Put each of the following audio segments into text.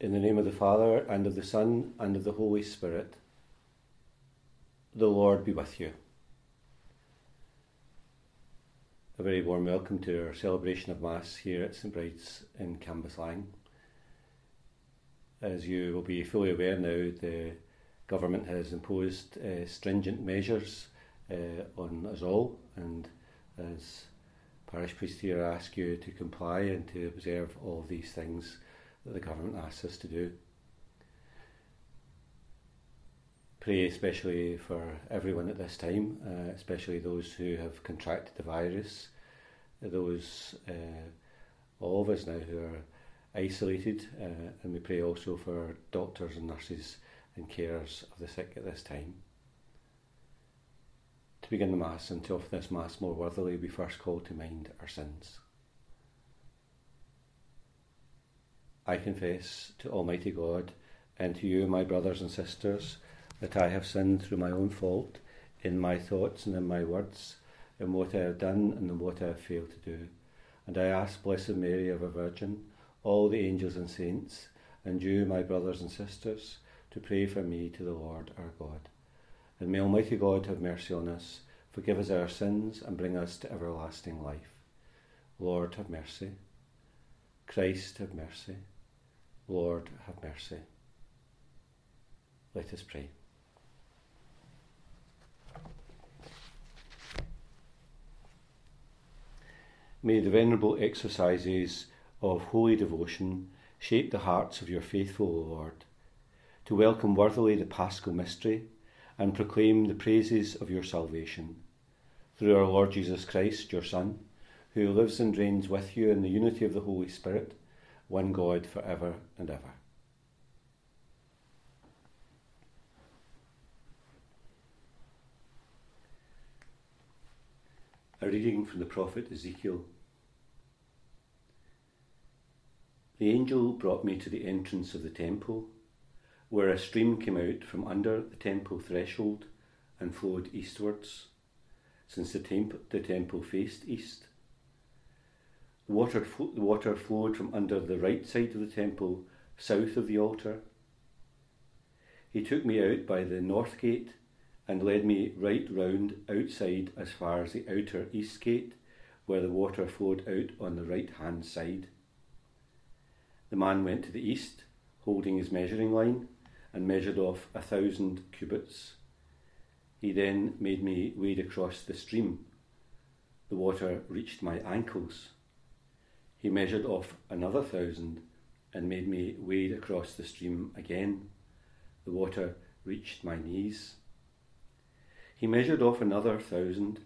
In the name of the Father, and of the Son, and of the Holy Spirit, the Lord be with you. A very warm welcome to our celebration of Mass here at St Bride's in Cambuslang. As you will be fully aware now, the government has imposed uh, stringent measures uh, on us all, and as parish priest here, I ask you to comply and to observe all these things that the government asks us to do. Pray especially for everyone at this time, uh, especially those who have contracted the virus, those, uh, all of us now who are isolated, uh, and we pray also for doctors and nurses and carers of the sick at this time. To begin the Mass and to offer this Mass more worthily, we first call to mind our sins. I confess to Almighty God and to you, my brothers and sisters, that I have sinned through my own fault in my thoughts and in my words, in what I have done and in what I have failed to do. And I ask Blessed Mary, ever Virgin, all the angels and saints, and you, my brothers and sisters, to pray for me to the Lord our God. And may Almighty God have mercy on us, forgive us our sins, and bring us to everlasting life. Lord, have mercy. Christ, have mercy. Lord, have mercy. Let us pray. May the venerable exercises of holy devotion shape the hearts of your faithful Lord, to welcome worthily the paschal mystery and proclaim the praises of your salvation. Through our Lord Jesus Christ, your Son, who lives and reigns with you in the unity of the Holy Spirit, one God for ever and ever. A reading from the prophet Ezekiel. The angel brought me to the entrance of the temple, where a stream came out from under the temple threshold and flowed eastwards, since the, temp- the temple faced east. The water, water flowed from under the right side of the temple, south of the altar. He took me out by the north gate and led me right round outside as far as the outer east gate, where the water flowed out on the right hand side. The man went to the east, holding his measuring line, and measured off a thousand cubits. He then made me wade across the stream. The water reached my ankles. He measured off another thousand and made me wade across the stream again. The water reached my knees. He measured off another thousand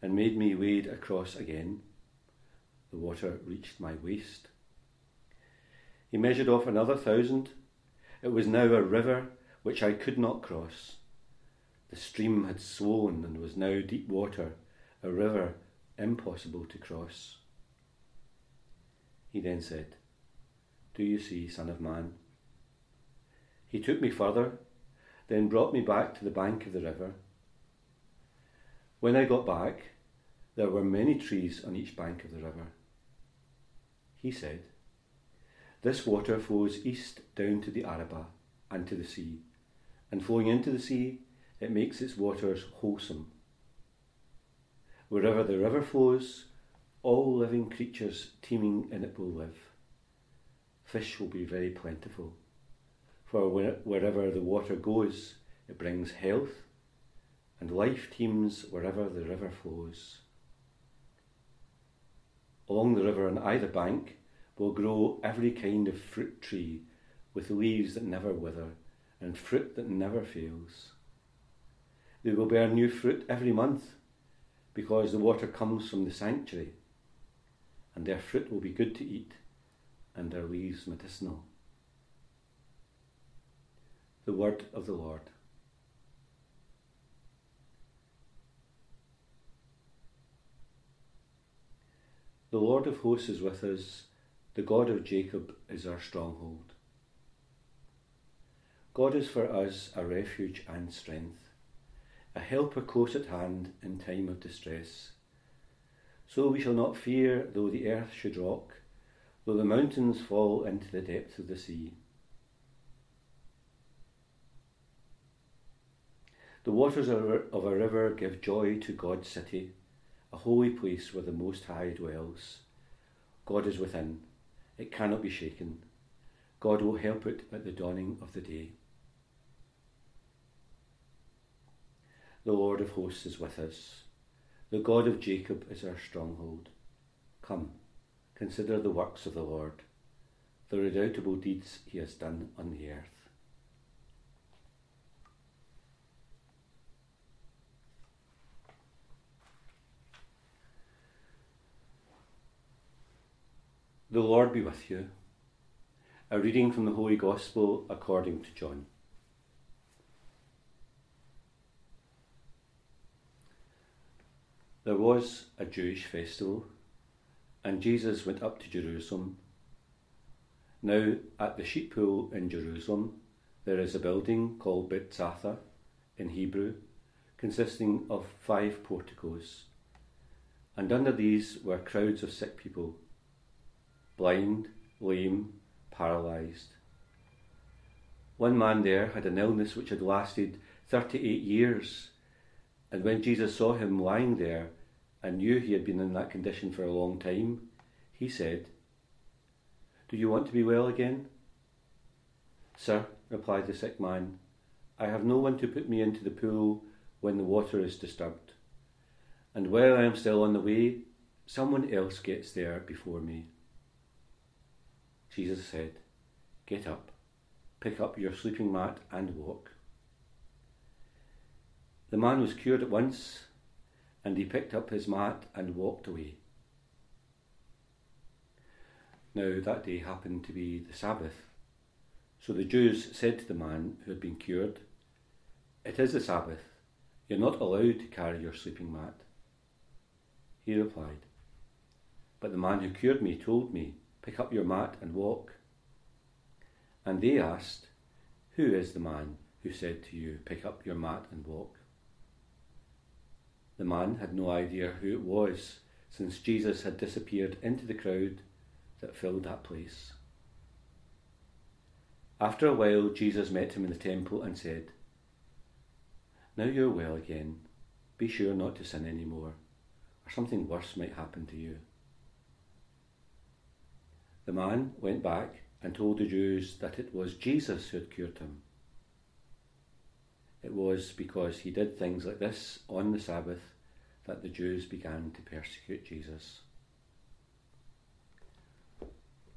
and made me wade across again. The water reached my waist. He measured off another thousand. It was now a river which I could not cross. The stream had swollen and was now deep water, a river impossible to cross. He then said, Do you see, Son of Man? He took me further, then brought me back to the bank of the river. When I got back, there were many trees on each bank of the river. He said, This water flows east down to the Arabah and to the sea, and flowing into the sea, it makes its waters wholesome. Wherever the river flows, all living creatures teeming in it will live. Fish will be very plentiful, for wherever the water goes, it brings health, and life teems wherever the river flows. Along the river on either bank will grow every kind of fruit tree with leaves that never wither and fruit that never fails. They will bear new fruit every month because the water comes from the sanctuary and their fruit will be good to eat, and their leaves medicinal. The word of the Lord. The Lord of hosts is with us, the God of Jacob is our stronghold. God is for us a refuge and strength, a helper close at hand in time of distress. So we shall not fear though the earth should rock, though the mountains fall into the depths of the sea. The waters of a river give joy to God's city, a holy place where the Most High dwells. God is within, it cannot be shaken. God will help it at the dawning of the day. The Lord of hosts is with us. The God of Jacob is our stronghold. Come, consider the works of the Lord, the redoubtable deeds he has done on the earth. The Lord be with you. A reading from the Holy Gospel according to John. There was a Jewish festival, and Jesus went up to Jerusalem. Now, at the sheep pool in Jerusalem, there is a building called Bethzatha in Hebrew, consisting of five porticos, and under these were crowds of sick people blind, lame, paralysed. One man there had an illness which had lasted 38 years, and when Jesus saw him lying there and knew he had been in that condition for a long time, he said, Do you want to be well again? Sir, replied the sick man, I have no one to put me into the pool when the water is disturbed, and while I am still on the way, someone else gets there before me. Jesus said, Get up, pick up your sleeping mat, and walk. The man was cured at once, and he picked up his mat and walked away. Now, that day happened to be the Sabbath. So the Jews said to the man who had been cured, It is the Sabbath. You're not allowed to carry your sleeping mat. He replied, But the man who cured me told me, Pick up your mat and walk. And they asked, Who is the man who said to you, Pick up your mat and walk? The man had no idea who it was, since Jesus had disappeared into the crowd that filled that place. After a while, Jesus met him in the temple and said, Now you're well again. Be sure not to sin any more, or something worse might happen to you. The man went back and told the Jews that it was Jesus who had cured him. It was because he did things like this on the Sabbath that the Jews began to persecute Jesus.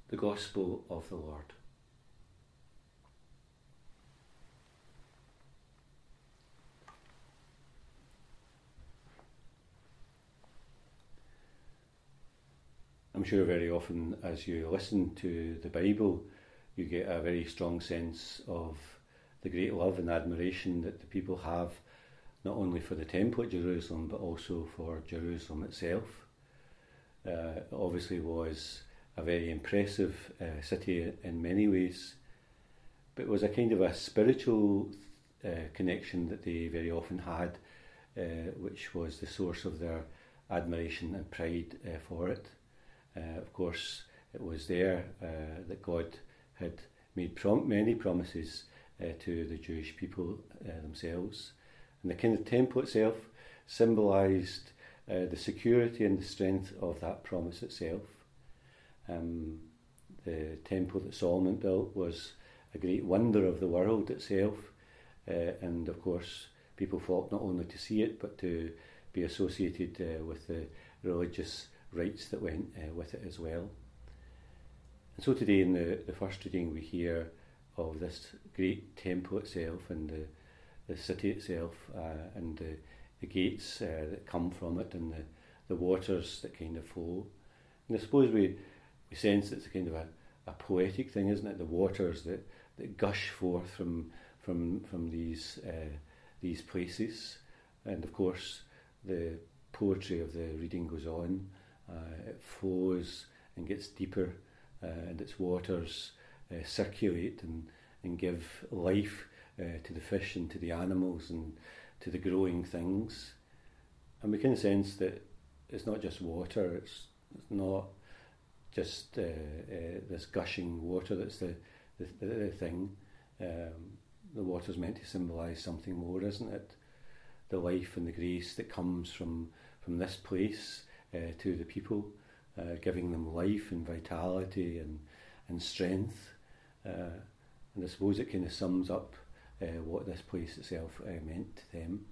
The Gospel of the Lord. I'm sure very often as you listen to the Bible, you get a very strong sense of the great love and admiration that the people have, not only for the temple at Jerusalem, but also for Jerusalem itself. Uh, it obviously was a very impressive uh, city in many ways, but it was a kind of a spiritual uh, connection that they very often had, uh, which was the source of their admiration and pride uh, for it. Uh, of course, it was there that God had made prom- many promises uh, to the Jewish people themselves. And the kind of temple itself symbolised the security and the strength of that promise itself. Um, the temple that Solomon built was a great wonder of the world itself, uh, and of course, people flocked not only to see it but to be associated uh, with the religious rites that went uh, with it as well. And so today in the, the first reading we hear of this great temple itself and the, the city itself uh, and the, the gates uh, that come from it and the, the waters that kind of flow. And I suppose we, we sense it's a kind of a, a poetic thing, isn't it? The waters that, that gush forth from from from these uh, these places, and of course the poetry of the reading goes on uh, it flows and gets deeper, uh, and its waters uh, circulate and, and give life to the fish and to the animals and to the growing things. And we can sense that it's not just water, it's, it's not just uh, uh, this gushing water that's the, the, the thing. Um, the water's meant to symbolise something more, isn't it? the life and the grace that comes from, from this place uh, to the people, uh, giving them life and vitality and, and strength. Uh, and I suppose it kind of sums up uh, what this place itself uh, meant to them.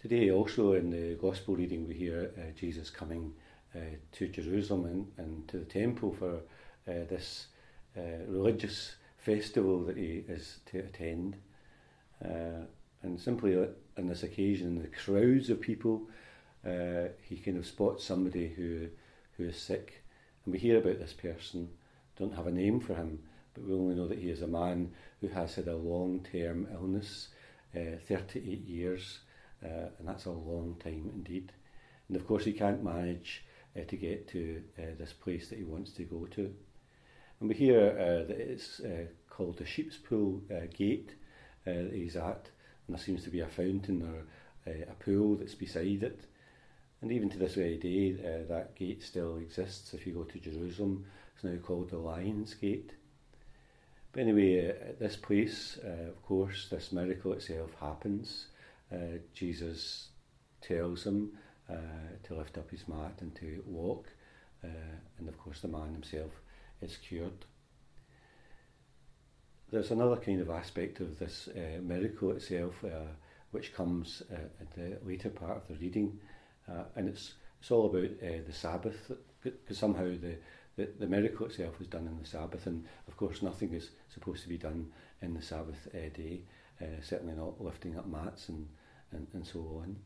Today, also in the Gospel reading, we hear Jesus coming to Jerusalem and, and to the temple for this religious festival that he is to attend. Uh, and simply on this occasion, the crowds of people, uh, he kind of spots somebody who who is sick, and we hear about this person. Don't have a name for him, but we only know that he is a man who has had a long-term illness, uh, 38 years, uh, and that's a long time indeed. And of course, he can't manage uh, to get to this place that he wants to go to. And we hear that it's called the Sheep's Pool Gate that he's at, and there seems to be a fountain or a pool that's beside it. And even to this very day, that gate still exists. If you go to Jerusalem, it's now called the Lion's Gate. But anyway, uh, at this place, uh, of course, this miracle itself happens. Uh, Jesus tells him uh, to lift up his mat and to walk, uh, and of course, the man himself is cured. There's another kind of aspect of this uh, miracle itself, uh, which comes uh, at the later part of the reading, uh, and it's it's all about uh, the Sabbath, because somehow the, the, the miracle itself was done in the Sabbath, and of course nothing is supposed to be done in the Sabbath uh, day, uh, certainly not lifting up mats and, and, and so on.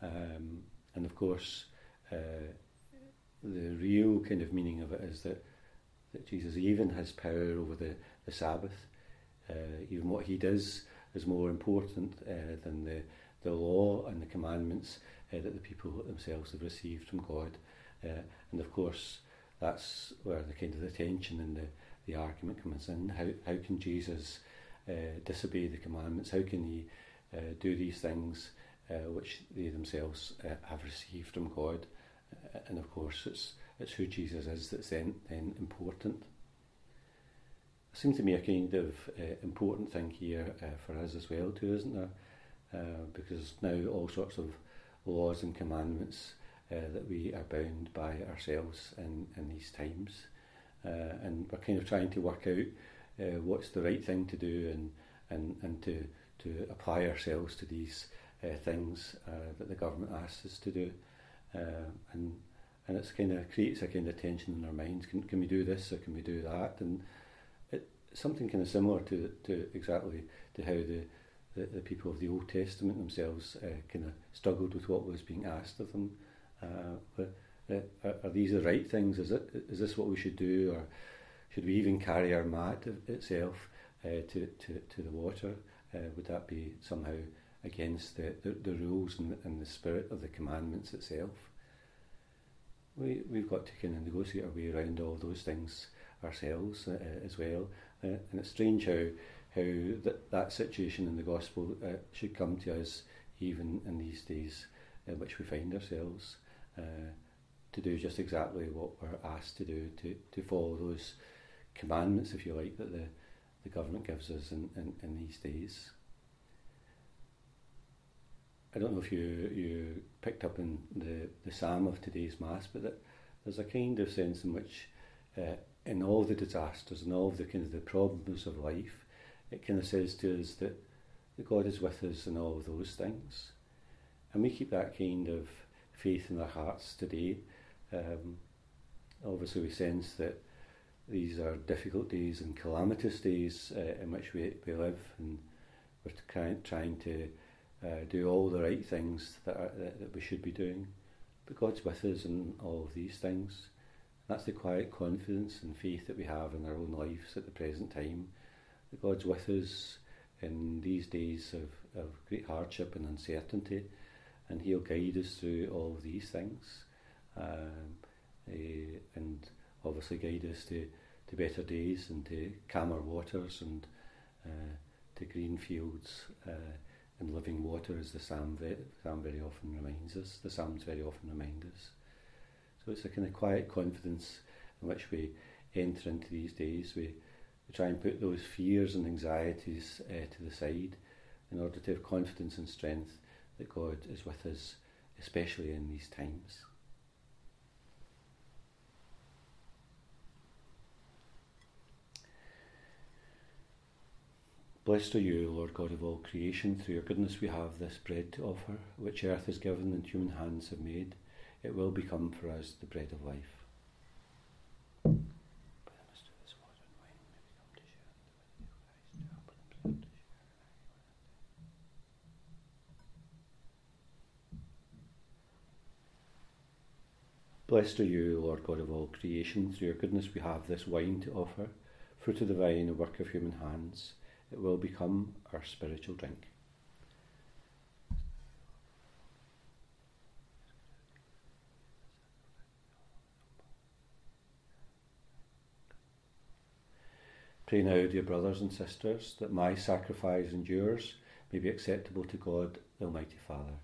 Um, and of course, uh, the real kind of meaning of it is that, that Jesus even has power over the, the Sabbath. Even what he does is more important than the, the law and the commandments that the people themselves have received from God. And of course, that's where the kind of the tension and the, the argument comes in. How, how can Jesus uh, disobey the commandments? How can he uh, do these things uh, which they themselves uh, have received from God? Uh, and of course, it's, it's who Jesus is that's then, then important. It seems to me a kind of uh, important thing here for us as well too, isn't there? Because now all sorts of laws and commandments uh, that we are bound by ourselves in, in these times. Uh, and we're kind of trying to work out uh, what's the right thing to do and, and, and to, to apply ourselves to these uh, things uh, that the government asks us to do. And and it's kind of creates a kind of tension in our minds. Can, can we do this or can we do that? And it, something kind of similar to, to exactly to how the the, the people of the Old Testament themselves kind of struggled with what was being asked of them. Uh, but, uh, are, these the right things? Is it is this what we should do, or should we even carry our mat itself uh, to, to to the water? Uh, would that be somehow against the, the, the rules and, and the spirit of the commandments itself? We we've got to kind of negotiate our way around all those things ourselves uh, as well. Uh, and it's strange how how that, that situation in the gospel uh, should come to us even in these days in which we find ourselves uh, to do just exactly what we're asked to do, to, to follow those commandments, if you like, that the, the government gives us in, in, in these days. I don't know if you, you picked up in the, the psalm of today's Mass, but that there's a kind of sense in which, uh, in all the disasters and all the kind of the problems of life, it kind of says to us that, that God is with us in all those things. And we keep that kind of faith in their hearts today. Um, obviously, we sense that these are difficult days and calamitous days uh, in which we, we live, and we're trying, to uh, do all the right things that, are, that, that we should be doing. But God's with us in all of these things. That's the quiet confidence and faith that we have in our own lives at the present time that God's with us in these days of, of great hardship and uncertainty, and He'll guide us through all of these things, um, uh, and obviously guide us to, to better days and to calmer waters and uh, to green fields uh, and living water, as the psalm, ve- psalm very often reminds us. The psalms very often remind us. So it's a kind of quiet confidence in which we enter into these days. We we try and put those fears and anxieties uh, to the side in order to have confidence and strength that God is with us, especially in these times. Blessed are you, Lord God of all creation. Through your goodness we have this bread to offer, which earth has given and human hands have made. It will become for us the bread of life. Blessed are you, Lord God of all creation. Through your goodness we have this wine to offer, fruit of the vine, a work of human hands. It will become our spiritual drink. Pray now, dear brothers and sisters, that my sacrifice and yours may be acceptable to God, the Almighty Father.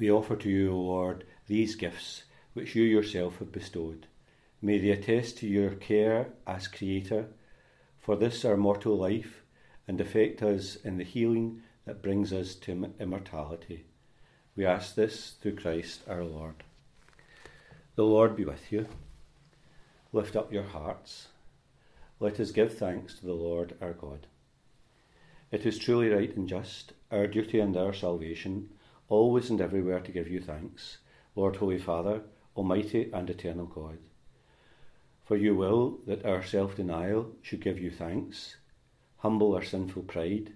We offer to you, O Lord, these gifts which you yourself have bestowed. May they attest to your care as Creator for this our mortal life and affect us in the healing that brings us to immortality. We ask this through Christ our Lord. The Lord be with you. Lift up your hearts. Let us give thanks to the Lord our God. It is truly right and just, our duty and our salvation always and everywhere to give you thanks, Lord Holy Father, Almighty and Eternal God. For you will that our self denial should give you thanks, humble our sinful pride,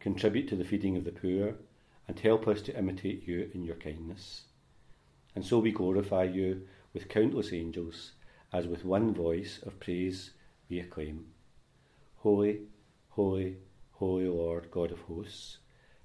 contribute to the feeding of the poor, and help us to imitate you in your kindness. And so we glorify you with countless angels, as with one voice of praise we acclaim Holy, holy, holy Lord, God of hosts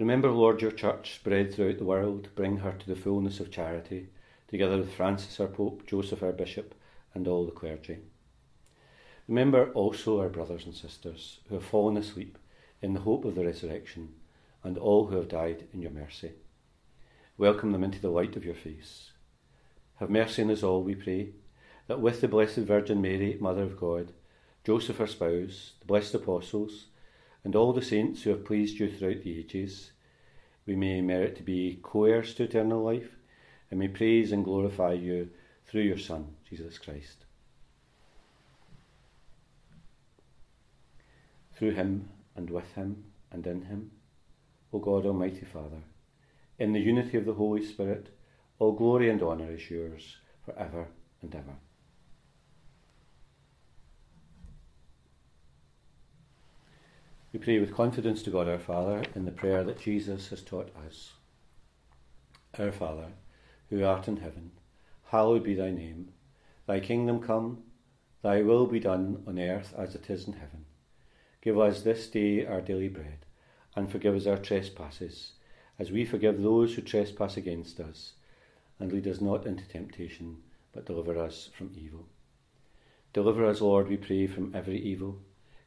Remember, Lord, your church spread throughout the world. Bring her to the fullness of charity, together with Francis our Pope, Joseph our Bishop, and all the clergy. Remember also our brothers and sisters who have fallen asleep in the hope of the resurrection, and all who have died in your mercy. Welcome them into the light of your face. Have mercy on us all, we pray, that with the Blessed Virgin Mary, Mother of God, Joseph her spouse, the blessed apostles, and all the saints who have pleased you throughout the ages, we may merit to be co heirs to eternal life, and may praise and glorify you through your Son, Jesus Christ. through him and with him and in him. O God, Almighty Father, in the unity of the Holy Spirit, all glory and honour is yours for ever and ever. We pray with confidence to God our Father in the prayer that Jesus has taught us. Our Father, who art in heaven, hallowed be thy name. Thy kingdom come, thy will be done on earth as it is in heaven. Give us this day our daily bread, and forgive us our trespasses, as we forgive those who trespass against us. And lead us not into temptation, but deliver us from evil. Deliver us, Lord, we pray, from every evil.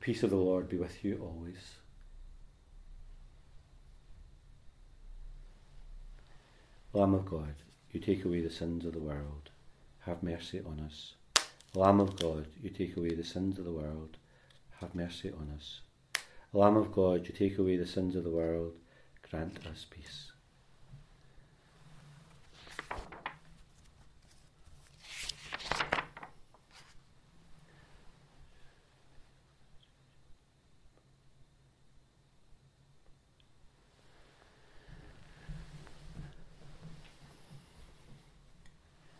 The peace of the Lord be with you always. Lamb of God, you take away the sins of the world, have mercy on us. Lamb of God, you take away the sins of the world, have mercy on us. Lamb of God, you take away the sins of the world, grant us peace.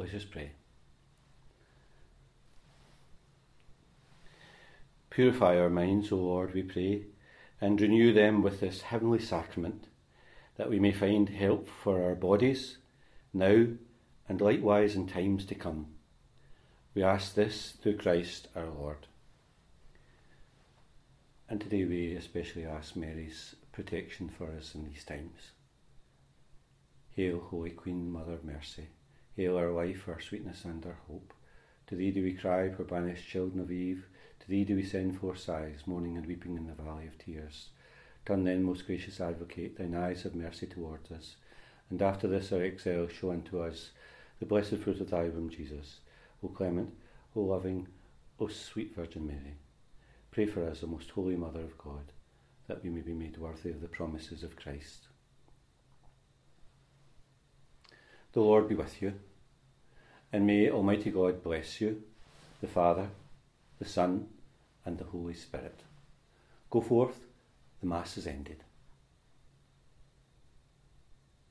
Let us pray. Purify our minds, O Lord, we pray, and renew them with this heavenly sacrament, that we may find help for our bodies now and likewise in times to come. We ask this through Christ our Lord. And today we especially ask Mary's protection for us in these times. Hail, Holy Queen, Mother of Mercy. Hail our life, our sweetness, and our hope. To thee do we cry, poor banished children of Eve. To thee do we send forth sighs, mourning and weeping in the valley of tears. Turn then, most gracious advocate, thine eyes of mercy towards us, and after this our exile show unto us the blessed fruit of thy womb, Jesus. O clement, O loving, O sweet Virgin Mary, pray for us, O most holy Mother of God, that we may be made worthy of the promises of Christ. The Lord be with you. And may Almighty God bless you, the Father, the Son, and the Holy Spirit. Go forth, the Mass is ended.